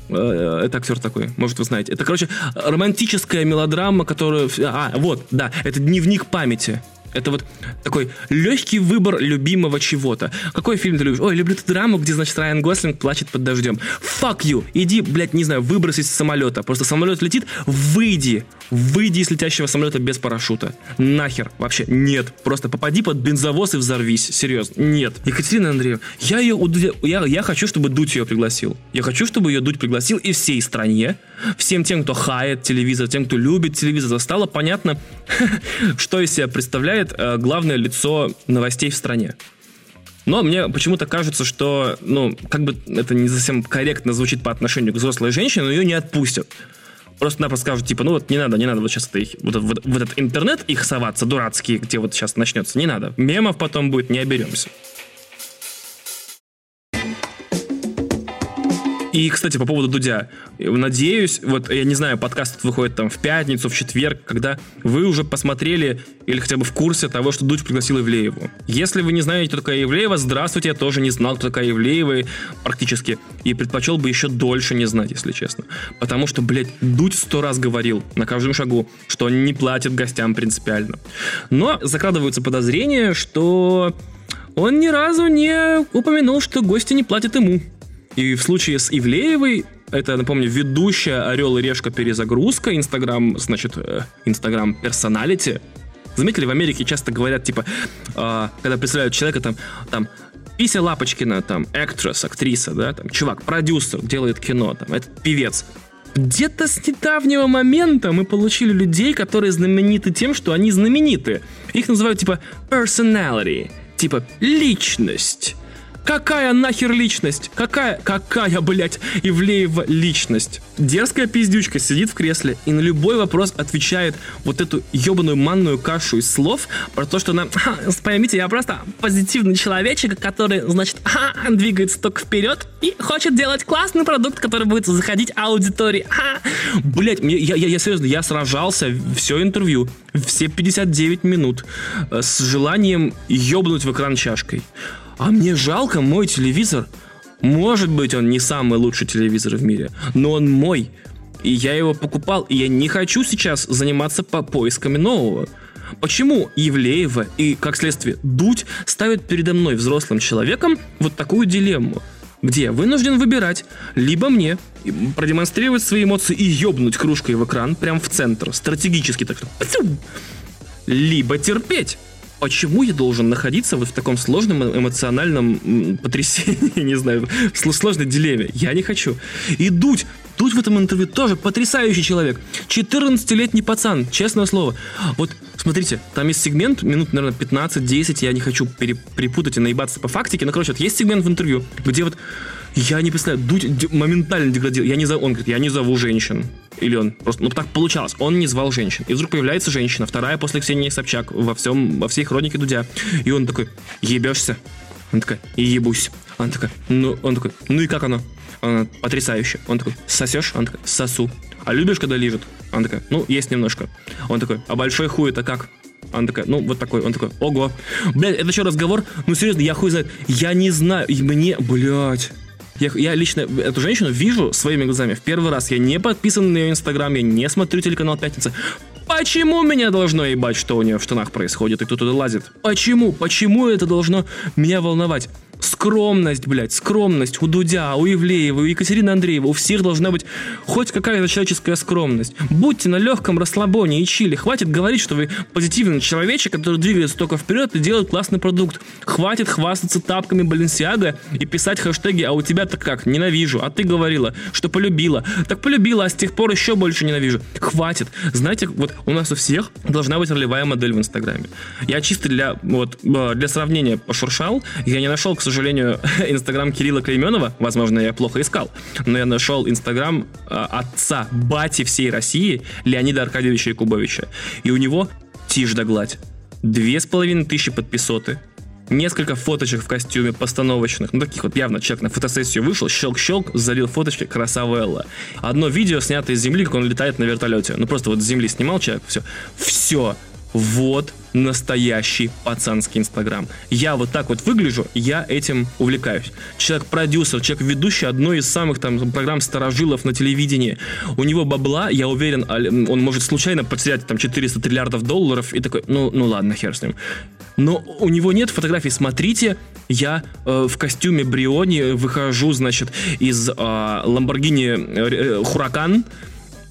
э, это актер такой, может, вы знаете. Это, короче, романтическая мелодрама, которая... А, вот, да, это дневник памяти. Это вот такой легкий выбор любимого чего-то. Какой фильм ты любишь? Ой, люблю эту драму, где, значит, Райан Гослинг плачет под дождем. Fuck you! Иди, блядь, не знаю, выбросись из самолета. Просто самолет летит, выйди. Выйди из летящего самолета без парашюта. Нахер. Вообще нет. Просто попади под бензовоз и взорвись. Серьезно. Нет. Екатерина Андреевна, я ее я, я хочу, чтобы Дудь ее пригласил. Я хочу, чтобы ее Дудь пригласил и всей стране. Всем тем, кто хает телевизор, тем, кто любит телевизор, стало понятно, что из себя представляет э, главное лицо новостей в стране. Но мне почему-то кажется, что, ну, как бы это не совсем корректно звучит по отношению к взрослой женщине, но ее не отпустят. Просто-напросто скажут, типа, ну вот не надо, не надо вот сейчас это их, вот, вот, в этот интернет их соваться, дурацкий, где вот сейчас начнется, не надо. Мемов потом будет, не оберемся. И, кстати, по поводу Дудя. Надеюсь, вот, я не знаю, подкаст выходит там в пятницу, в четверг, когда вы уже посмотрели или хотя бы в курсе того, что Дудь пригласил Ивлееву. Если вы не знаете, кто такая Ивлеева, здравствуйте, я тоже не знал, кто такая Ивлеева практически. И предпочел бы еще дольше не знать, если честно. Потому что, блядь, Дудь сто раз говорил на каждом шагу, что он не платит гостям принципиально. Но закрадываются подозрения, что он ни разу не упомянул, что гости не платят ему. И в случае с Ивлеевой, это, напомню, ведущая Орел и Решка перезагрузка, Инстаграм, значит, э, Инстаграм персоналити. Заметили, в Америке часто говорят, типа, э, когда представляют человека, там, там, Пися Лапочкина, там, actress, актриса, да, там, чувак, продюсер, делает кино, там, это певец. Где-то с недавнего момента мы получили людей, которые знамениты тем, что они знамениты. Их называют, типа, personality, типа, личность. Какая нахер личность? Какая, какая, блядь, Ивлеева личность? Дерзкая пиздючка сидит в кресле и на любой вопрос отвечает вот эту ебаную манную кашу из слов про то, что она, поймите, я просто позитивный человечек, который, значит, двигается только вперед и хочет делать классный продукт, который будет заходить аудитории. Блять, я, я, я серьезно, я сражался все интервью, все 59 минут э, с желанием ебнуть в экран чашкой. А мне жалко мой телевизор. Может быть, он не самый лучший телевизор в мире, но он мой. И я его покупал, и я не хочу сейчас заниматься по поисками нового. Почему Евлеева и, как следствие, Дудь ставят передо мной, взрослым человеком, вот такую дилемму? Где я вынужден выбирать либо мне продемонстрировать свои эмоции и ёбнуть кружкой в экран, прям в центр, стратегически так, либо терпеть почему я должен находиться вот в таком сложном эмоциональном потрясении, не знаю, в сложной дилемме? Я не хочу. И Дудь, Дудь в этом интервью тоже потрясающий человек. 14-летний пацан, честное слово. Вот, смотрите, там есть сегмент, минут, наверное, 15-10, я не хочу перепутать и наебаться по фактике, но, короче, вот есть сегмент в интервью, где вот я не представляю, Дудь моментально деградировал. Я не зову, он говорит, я не зову женщин. Или он просто, ну так получалось, он не звал женщин. И вдруг появляется женщина, вторая после Ксении Собчак во всем, во всей хронике Дудя. И он такой, ебешься? Он такой, ебусь. Она такая, ну, он такой, ну и как оно? Она, потрясающе. Он такой, сосешь? Он такой, сосу. А любишь, когда лежит? Она такая, ну, есть немножко. Он такой, а большой хуй это как? Она такая, ну, вот такой. Он такой, ого. Блядь, это еще разговор? Ну, серьезно, я хуй знает. Я не знаю. И мне, блядь. Я, я лично эту женщину вижу своими глазами в первый раз. Я не подписан на ее инстаграм, я не смотрю телеканал «Пятница». Почему меня должно ебать, что у нее в штанах происходит и кто туда лазит? Почему? Почему это должно меня волновать? Скромность, блядь, скромность у Дудя, у Ивлеева, у Екатерины Андреева, у всех должна быть хоть какая-то человеческая скромность. Будьте на легком расслабоне и чили. Хватит говорить, что вы позитивный человечек, который двигается только вперед и делает классный продукт. Хватит хвастаться тапками Баленсиага и писать хэштеги «А у тебя-то как? Ненавижу». А ты говорила, что полюбила. Так полюбила, а с тех пор еще больше ненавижу. Хватит. Знаете, вот у нас у всех должна быть ролевая модель в Инстаграме. Я чисто для, вот, э, для сравнения пошуршал, я не нашел, к сожалению, Инстаграм Кирилла Клейменова, возможно, я плохо искал, но я нашел Инстаграм э, отца, бати всей России, Леонида Аркадьевича Якубовича. И у него тишь да гладь. Две с половиной тысячи подписоты, несколько фоточек в костюме постановочных, ну таких вот явно человек на фотосессию вышел, щелк-щелк, залил фоточки, красавелла. Одно видео снято из земли, как он летает на вертолете. Ну просто вот с земли снимал человек, все. Все. Вот настоящий пацанский Инстаграм. Я вот так вот выгляжу, я этим увлекаюсь. Человек-продюсер, человек-ведущий одной из самых там программ старожилов на телевидении. У него бабла, я уверен, он может случайно потерять там 400 триллиардов долларов и такой, ну, ну ладно, хер с ним. Но у него нет фотографий. Смотрите, я э, в костюме Бриони выхожу, значит, из э, Lamborghini э, Huracan,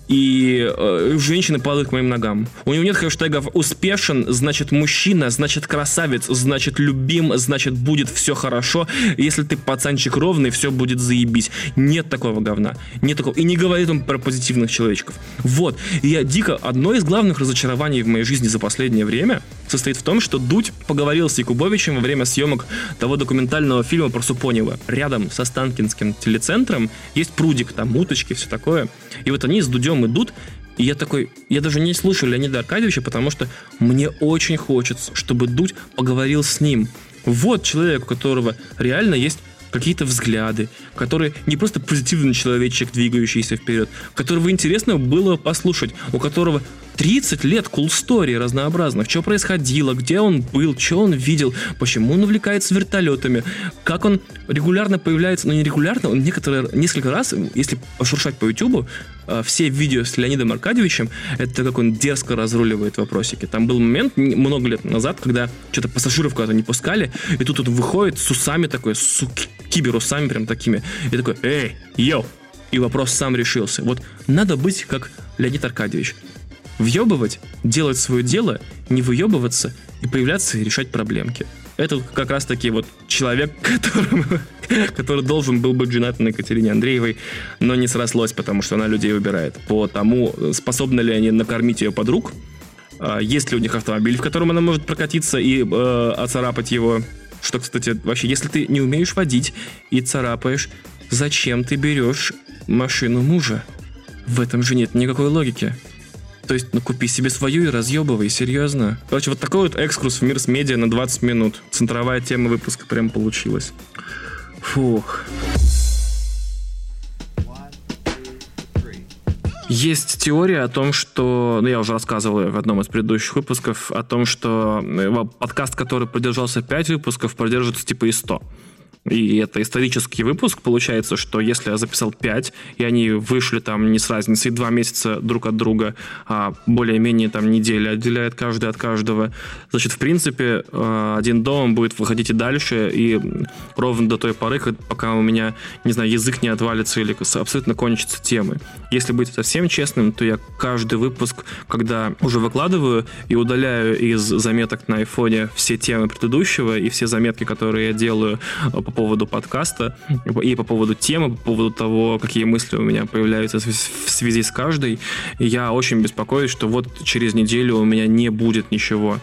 и э, женщины падают к моим ногам. У него нет хэштегов «успешен», значит «мужчина», значит «красавец», значит «любим», значит «будет все хорошо». Если ты пацанчик ровный, все будет заебись. Нет такого говна. Нет такого. И не говорит он про позитивных человечков. Вот. И я дико... Одно из главных разочарований в моей жизни за последнее время состоит в том, что Дудь поговорил с Якубовичем во время съемок того документального фильма про Супонева. Рядом со Станкинским телецентром есть прудик, там уточки, все такое. И вот они с Дудем идут, и я такой, я даже не слушаю Леонида Аркадьевича, потому что мне очень хочется, чтобы Дудь поговорил с ним. Вот человек, у которого реально есть какие-то взгляды, которые не просто позитивный человечек, двигающийся вперед, которого интересно было послушать, у которого 30 лет cool story разнообразных, что происходило, где он был, что он видел, почему он увлекается вертолетами, как он регулярно появляется, ну не регулярно, он некоторые, несколько раз, если пошуршать по э, все видео с Леонидом Аркадьевичем, это как он дерзко разруливает вопросики. Там был момент много лет назад, когда что-то пассажиров куда-то не пускали, и тут он выходит с усами такой, с киберусами прям такими, и такой, эй, йоу, и вопрос сам решился. Вот надо быть как Леонид Аркадьевич въебывать, делать свое дело, не выебываться и появляться и решать проблемки. Это как раз таки вот человек, которому, который должен был быть женат на Екатерине Андреевой, но не срослось, потому что она людей выбирает. По тому, способны ли они накормить ее подруг, а, есть ли у них автомобиль, в котором она может прокатиться и э, оцарапать его. Что, кстати, вообще, если ты не умеешь водить и царапаешь, зачем ты берешь машину мужа? В этом же нет никакой логики. То есть, ну, купи себе свою и разъебывай, серьезно. Короче, вот такой вот экскурс в мир с медиа на 20 минут. Центровая тема выпуска прям получилась. Фух. Есть теория о том, что, ну я уже рассказывал в одном из предыдущих выпусков, о том, что э, подкаст, который продержался 5 выпусков, продержится типа и 100. И это исторический выпуск. Получается, что если я записал 5, и они вышли там не с разницей 2 месяца друг от друга, а более-менее там неделя отделяет каждый от каждого, значит, в принципе, э, один дом будет выходить и дальше, и ровно до той поры, пока у меня, не знаю, язык не отвалится или абсолютно кончатся темы. Если быть совсем честным, то я каждый выпуск, когда уже выкладываю и удаляю из заметок на айфоне все темы предыдущего и все заметки, которые я делаю по поводу подкаста и по поводу темы, по поводу того, какие мысли у меня появляются в связи с каждой. Я очень беспокоюсь, что вот через неделю у меня не будет ничего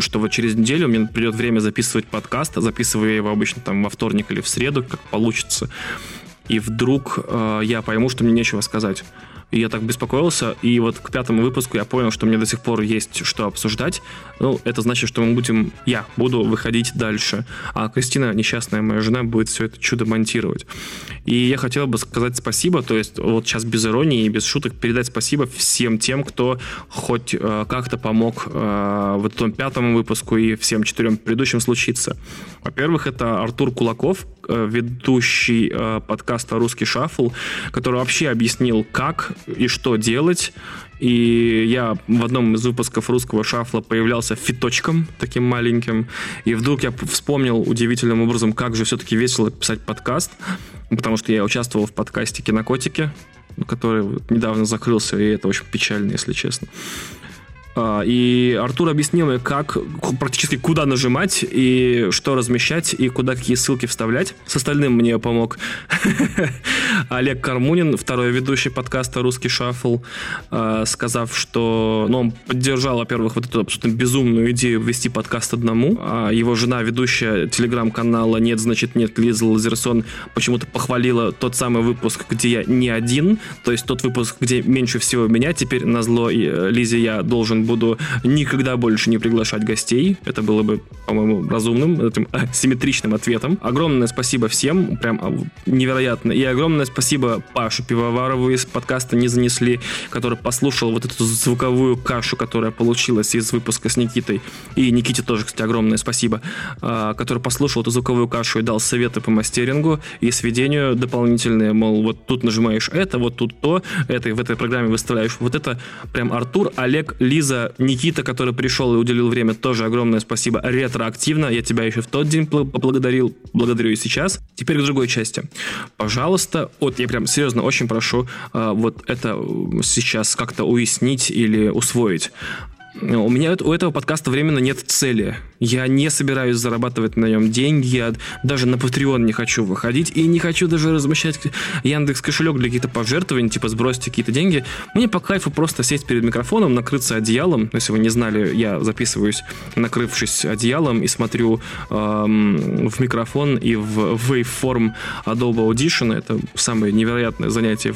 что вот через неделю мне придет время записывать подкаст, а записываю я его обычно там во вторник или в среду, как получится. И вдруг э, я пойму, что мне нечего сказать. И я так беспокоился, и вот к пятому выпуску я понял, что мне до сих пор есть что обсуждать. Ну, это значит, что мы будем, я буду выходить дальше, а Кристина, несчастная моя жена, будет все это чудо монтировать. И я хотел бы сказать спасибо, то есть вот сейчас без иронии и без шуток передать спасибо всем тем, кто хоть э, как-то помог э, в этом пятому выпуску и всем четырем предыдущим случиться. Во-первых, это Артур Кулаков, э, ведущий э, подкаста «Русский шаффл», который вообще объяснил, как и что делать. И я в одном из выпусков русского шафла появлялся фиточком таким маленьким. И вдруг я вспомнил удивительным образом, как же все-таки весело писать подкаст. Потому что я участвовал в подкасте «Кинокотики», который недавно закрылся, и это очень печально, если честно. А, и Артур объяснил мне, как практически куда нажимать и что размещать и куда какие ссылки вставлять. С остальным мне помог Олег Кармунин, второй ведущий подкаста «Русский шаффл», а, сказав, что ну, он поддержал, во-первых, вот эту абсолютно безумную идею вести подкаст одному. А его жена, ведущая телеграм-канала «Нет, значит нет» Лиза Лазерсон почему-то похвалила тот самый выпуск, где я не один, то есть тот выпуск, где меньше всего меня. Теперь на зло э, Лизе я должен буду никогда больше не приглашать гостей. Это было бы, по-моему, разумным, этим э, симметричным ответом. Огромное спасибо всем, прям а, невероятно. И огромное спасибо Паше Пивоварову из подкаста «Не занесли», который послушал вот эту звуковую кашу, которая получилась из выпуска с Никитой. И Никите тоже, кстати, огромное спасибо, а, который послушал эту звуковую кашу и дал советы по мастерингу и сведению дополнительные, мол, вот тут нажимаешь это, вот тут то, это, в этой программе выставляешь вот это. Прям Артур, Олег, Лиза, Лиза, Никита, который пришел и уделил время, тоже огромное спасибо. Ретроактивно. Я тебя еще в тот день поблагодарил. Благодарю и сейчас. Теперь к другой части. Пожалуйста, вот я прям серьезно очень прошу э, вот это сейчас как-то уяснить или усвоить. У меня у этого подкаста временно нет цели. Я не собираюсь зарабатывать на нем деньги, я даже на Patreon не хочу выходить и не хочу даже размещать Яндекс кошелек для каких-то пожертвований, типа сбросьте какие-то деньги. Мне по кайфу просто сесть перед микрофоном, накрыться одеялом. Если вы не знали, я записываюсь, накрывшись одеялом и смотрю эм, в микрофон и в waveform Adobe Audition. Это самое невероятное занятие,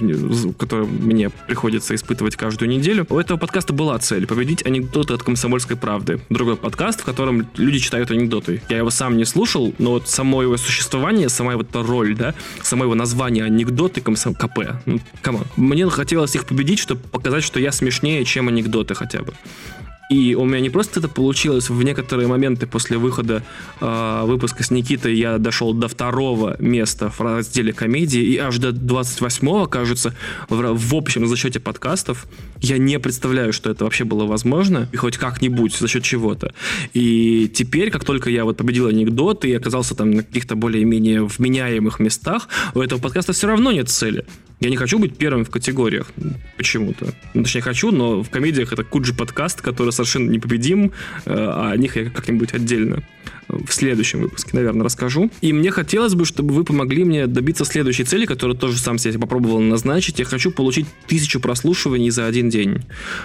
которое мне приходится испытывать каждую неделю. У этого подкаста была цель победить анекдоты от комсомольской правды. Другой подкаст, в котором люди читают анекдоты. Я его сам не слушал, но вот само его существование, сама эта роль, да, само его название анекдоты комсом КП. Ну, come on. Мне хотелось их победить, чтобы показать, что я смешнее, чем анекдоты хотя бы. И у меня не просто это получилось, в некоторые моменты после выхода э, выпуска с Никитой я дошел до второго места в разделе комедии, и аж до 28-го, кажется, в, в общем зачете подкастов. Я не представляю, что это вообще было возможно, и хоть как-нибудь за счет чего-то. И теперь, как только я вот победил анекдоты и оказался там на каких-то более-менее вменяемых местах, у этого подкаста все равно нет цели. Я не хочу быть первым в категориях почему-то. Ну, точнее, хочу, но в комедиях это Куджи подкаст, который совершенно непобедим, э, а о них я как-нибудь отдельно в следующем выпуске, наверное, расскажу. И мне хотелось бы, чтобы вы помогли мне добиться следующей цели, которую тоже сам себе попробовал назначить. Я хочу получить тысячу прослушиваний за один день.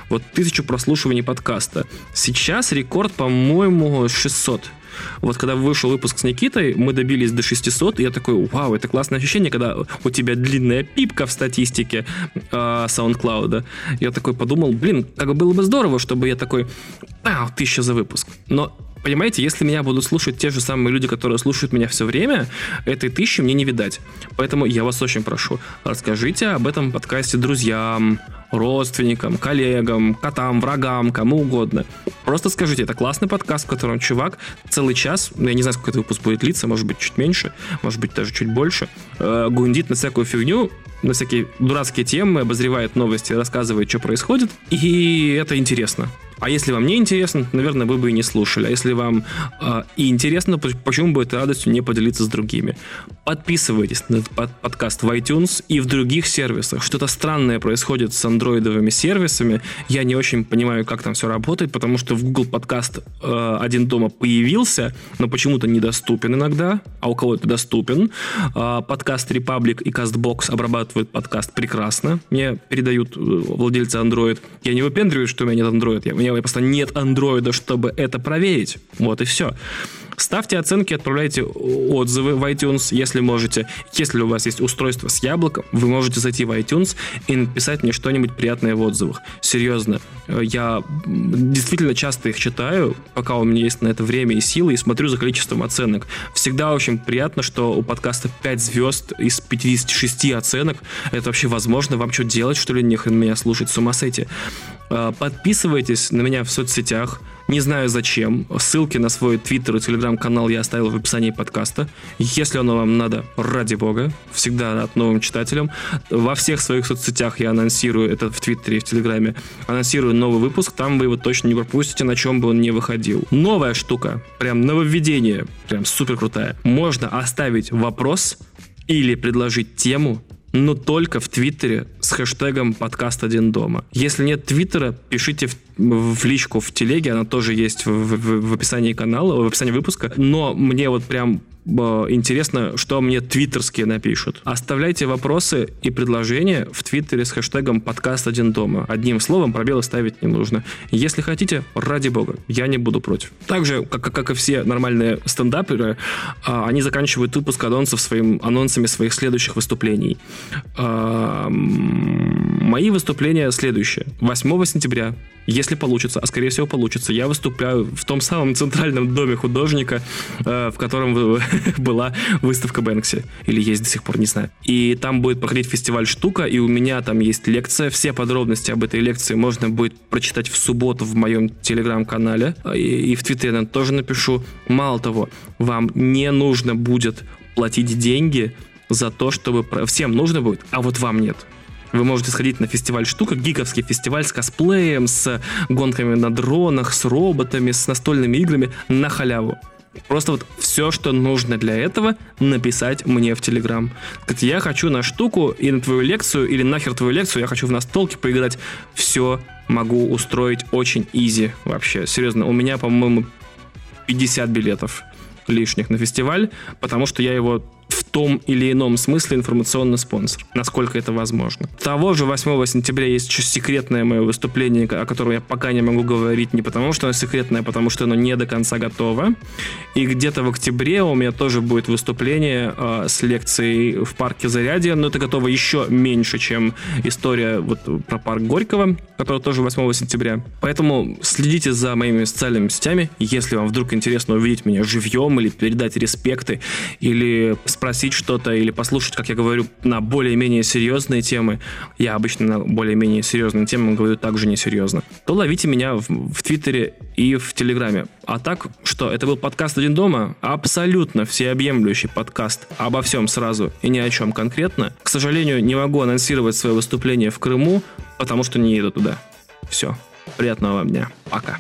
Вот тысячу прослушиваний подкаста. Сейчас рекорд, по-моему, 600. Вот когда вышел выпуск с Никитой, мы добились до 600, и я такой, вау, это классное ощущение, когда у тебя длинная пипка в статистике э, SoundCloud. Я такой подумал, блин, как бы было бы здорово, чтобы я такой, а, тысяча за выпуск. Но понимаете, если меня будут слушать те же самые люди, которые слушают меня все время, этой тысячи мне не видать. Поэтому я вас очень прошу, расскажите об этом подкасте друзьям, родственникам, коллегам, котам, врагам, кому угодно. Просто скажите, это классный подкаст, в котором чувак целый час, ну, я не знаю, сколько этот выпуск будет длиться, может быть, чуть меньше, может быть, даже чуть больше, э, гундит на всякую фигню, на всякие дурацкие темы, обозревает новости, рассказывает, что происходит, и это интересно. А если вам не интересно, наверное, вы бы и не слушали. А если вам э, и интересно, почему бы этой радостью не поделиться с другими? Подписывайтесь на этот под подкаст в iTunes и в других сервисах. Что-то странное происходит с андроидовыми сервисами. Я не очень понимаю, как там все работает, потому что в Google подкаст э, один дома появился, но почему-то недоступен иногда, а у кого-то доступен. Э, подкаст Republic и CastBox обрабатывают подкаст прекрасно. Мне передают э, владельцы Android. Я не выпендриваюсь, что у меня нет Android. Я, у меня просто нет андроида, чтобы это проверить. Вот и все. Ставьте оценки, отправляйте отзывы в iTunes, если можете. Если у вас есть устройство с яблоком, вы можете зайти в iTunes и написать мне что-нибудь приятное в отзывах. Серьезно, я действительно часто их читаю, пока у меня есть на это время и силы, и смотрю за количеством оценок. Всегда очень приятно, что у подкаста 5 звезд из 56 оценок. Это вообще возможно? Вам что делать, что ли, нехрен меня слушать? С ума сойти. А, подписывайтесь на меня в соцсетях. Не знаю зачем. Ссылки на свой твиттер и телеграм-канал я оставил в описании подкаста. Если оно вам надо, ради бога, всегда от новым читателям. Во всех своих соцсетях я анонсирую, это в твиттере и в телеграме, анонсирую новый выпуск, там вы его точно не пропустите, на чем бы он не выходил. Новая штука, прям нововведение, прям супер крутая. Можно оставить вопрос или предложить тему но только в Твиттере с хэштегом подкаст один дома. Если нет Твиттера, пишите в, в личку в телеге, она тоже есть в, в, в описании канала, в описании выпуска. Но мне вот прям интересно, что мне твиттерские напишут. Оставляйте вопросы и предложения в твиттере с хэштегом подкаст один дома. Одним словом, пробелы ставить не нужно. Если хотите, ради бога, я не буду против. Также, как, как и все нормальные стендаперы, а, они заканчивают выпуск анонсов своим анонсами своих следующих выступлений. Мои выступления следующие. 8 сентября если получится, а скорее всего получится, я выступляю в том самом центральном доме художника, э, в котором была выставка Бэнкси. Или есть до сих пор, не знаю. И там будет проходить фестиваль «Штука», и у меня там есть лекция. Все подробности об этой лекции можно будет прочитать в субботу в моем телеграм-канале. И, и в Твиттере я тоже напишу. Мало того, вам не нужно будет платить деньги за то, чтобы... Всем нужно будет, а вот вам нет. Вы можете сходить на фестиваль штука, гиковский фестиваль с косплеем, с гонками на дронах, с роботами, с настольными играми на халяву. Просто вот все, что нужно для этого, написать мне в Телеграм. Сказать, я хочу на штуку и на твою лекцию, или нахер твою лекцию, я хочу в настолке поиграть. Все могу устроить очень изи вообще. Серьезно, у меня, по-моему, 50 билетов лишних на фестиваль, потому что я его в том или ином смысле информационный спонсор, насколько это возможно. Того же 8 сентября есть еще секретное мое выступление, о котором я пока не могу говорить не потому, что оно секретное, а потому что оно не до конца готово. И где-то в октябре у меня тоже будет выступление э, с лекцией в парке Зарядье, но это готово еще меньше, чем история вот про парк Горького, которая тоже 8 сентября. Поэтому следите за моими социальными сетями, если вам вдруг интересно увидеть меня живьем или передать респекты, или спросить что-то или послушать, как я говорю, на более-менее серьезные темы, я обычно на более-менее серьезные темы говорю также несерьезно, то ловите меня в, в Твиттере и в Телеграме. А так, что, это был подкаст «Один дома»? Абсолютно всеобъемлющий подкаст обо всем сразу и ни о чем конкретно. К сожалению, не могу анонсировать свое выступление в Крыму, потому что не еду туда. Все. Приятного вам дня. Пока.